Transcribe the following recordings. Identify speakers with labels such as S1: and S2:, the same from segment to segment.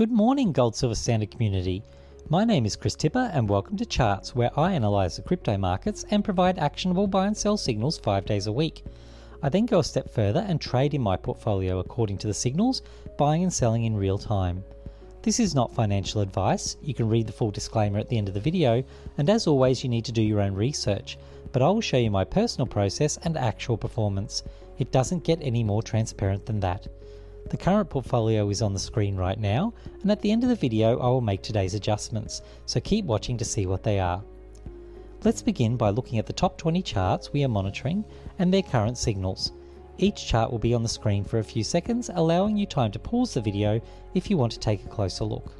S1: Good morning, Gold Silver Standard community. My name is Chris Tipper, and welcome to Charts, where I analyse the crypto markets and provide actionable buy and sell signals five days a week. I then go a step further and trade in my portfolio according to the signals, buying and selling in real time. This is not financial advice. You can read the full disclaimer at the end of the video, and as always, you need to do your own research. But I will show you my personal process and actual performance. It doesn't get any more transparent than that. The current portfolio is on the screen right now, and at the end of the video, I will make today's adjustments, so keep watching to see what they are. Let's begin by looking at the top 20 charts we are monitoring and their current signals. Each chart will be on the screen for a few seconds, allowing you time to pause the video if you want to take a closer look.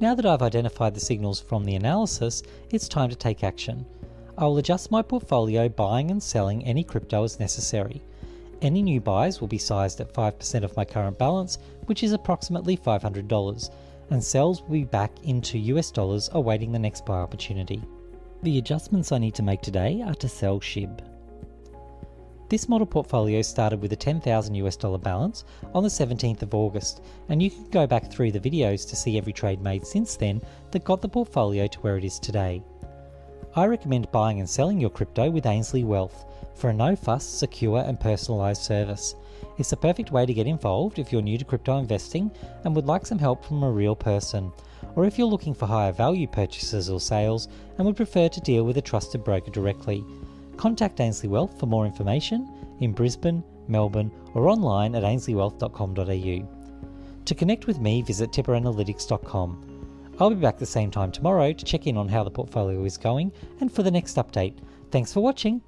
S1: Now that I've identified the signals from the analysis, it's time to take action. I will adjust my portfolio buying and selling any crypto as necessary. Any new buys will be sized at 5% of my current balance, which is approximately $500, and sells will be back into US dollars awaiting the next buy opportunity. The adjustments I need to make today are to sell SHIB. This model portfolio started with a 10,000 US dollar balance on the 17th of August, and you can go back through the videos to see every trade made since then that got the portfolio to where it is today. I recommend buying and selling your crypto with Ainslie Wealth for a no fuss, secure, and personalised service. It's the perfect way to get involved if you're new to crypto investing and would like some help from a real person, or if you're looking for higher value purchases or sales and would prefer to deal with a trusted broker directly. Contact Ainslie Wealth for more information in Brisbane, Melbourne, or online at ainsliewealth.com.au. To connect with me, visit tipperanalytics.com. I'll be back the same time tomorrow to check in on how the portfolio is going and for the next update. Thanks for watching.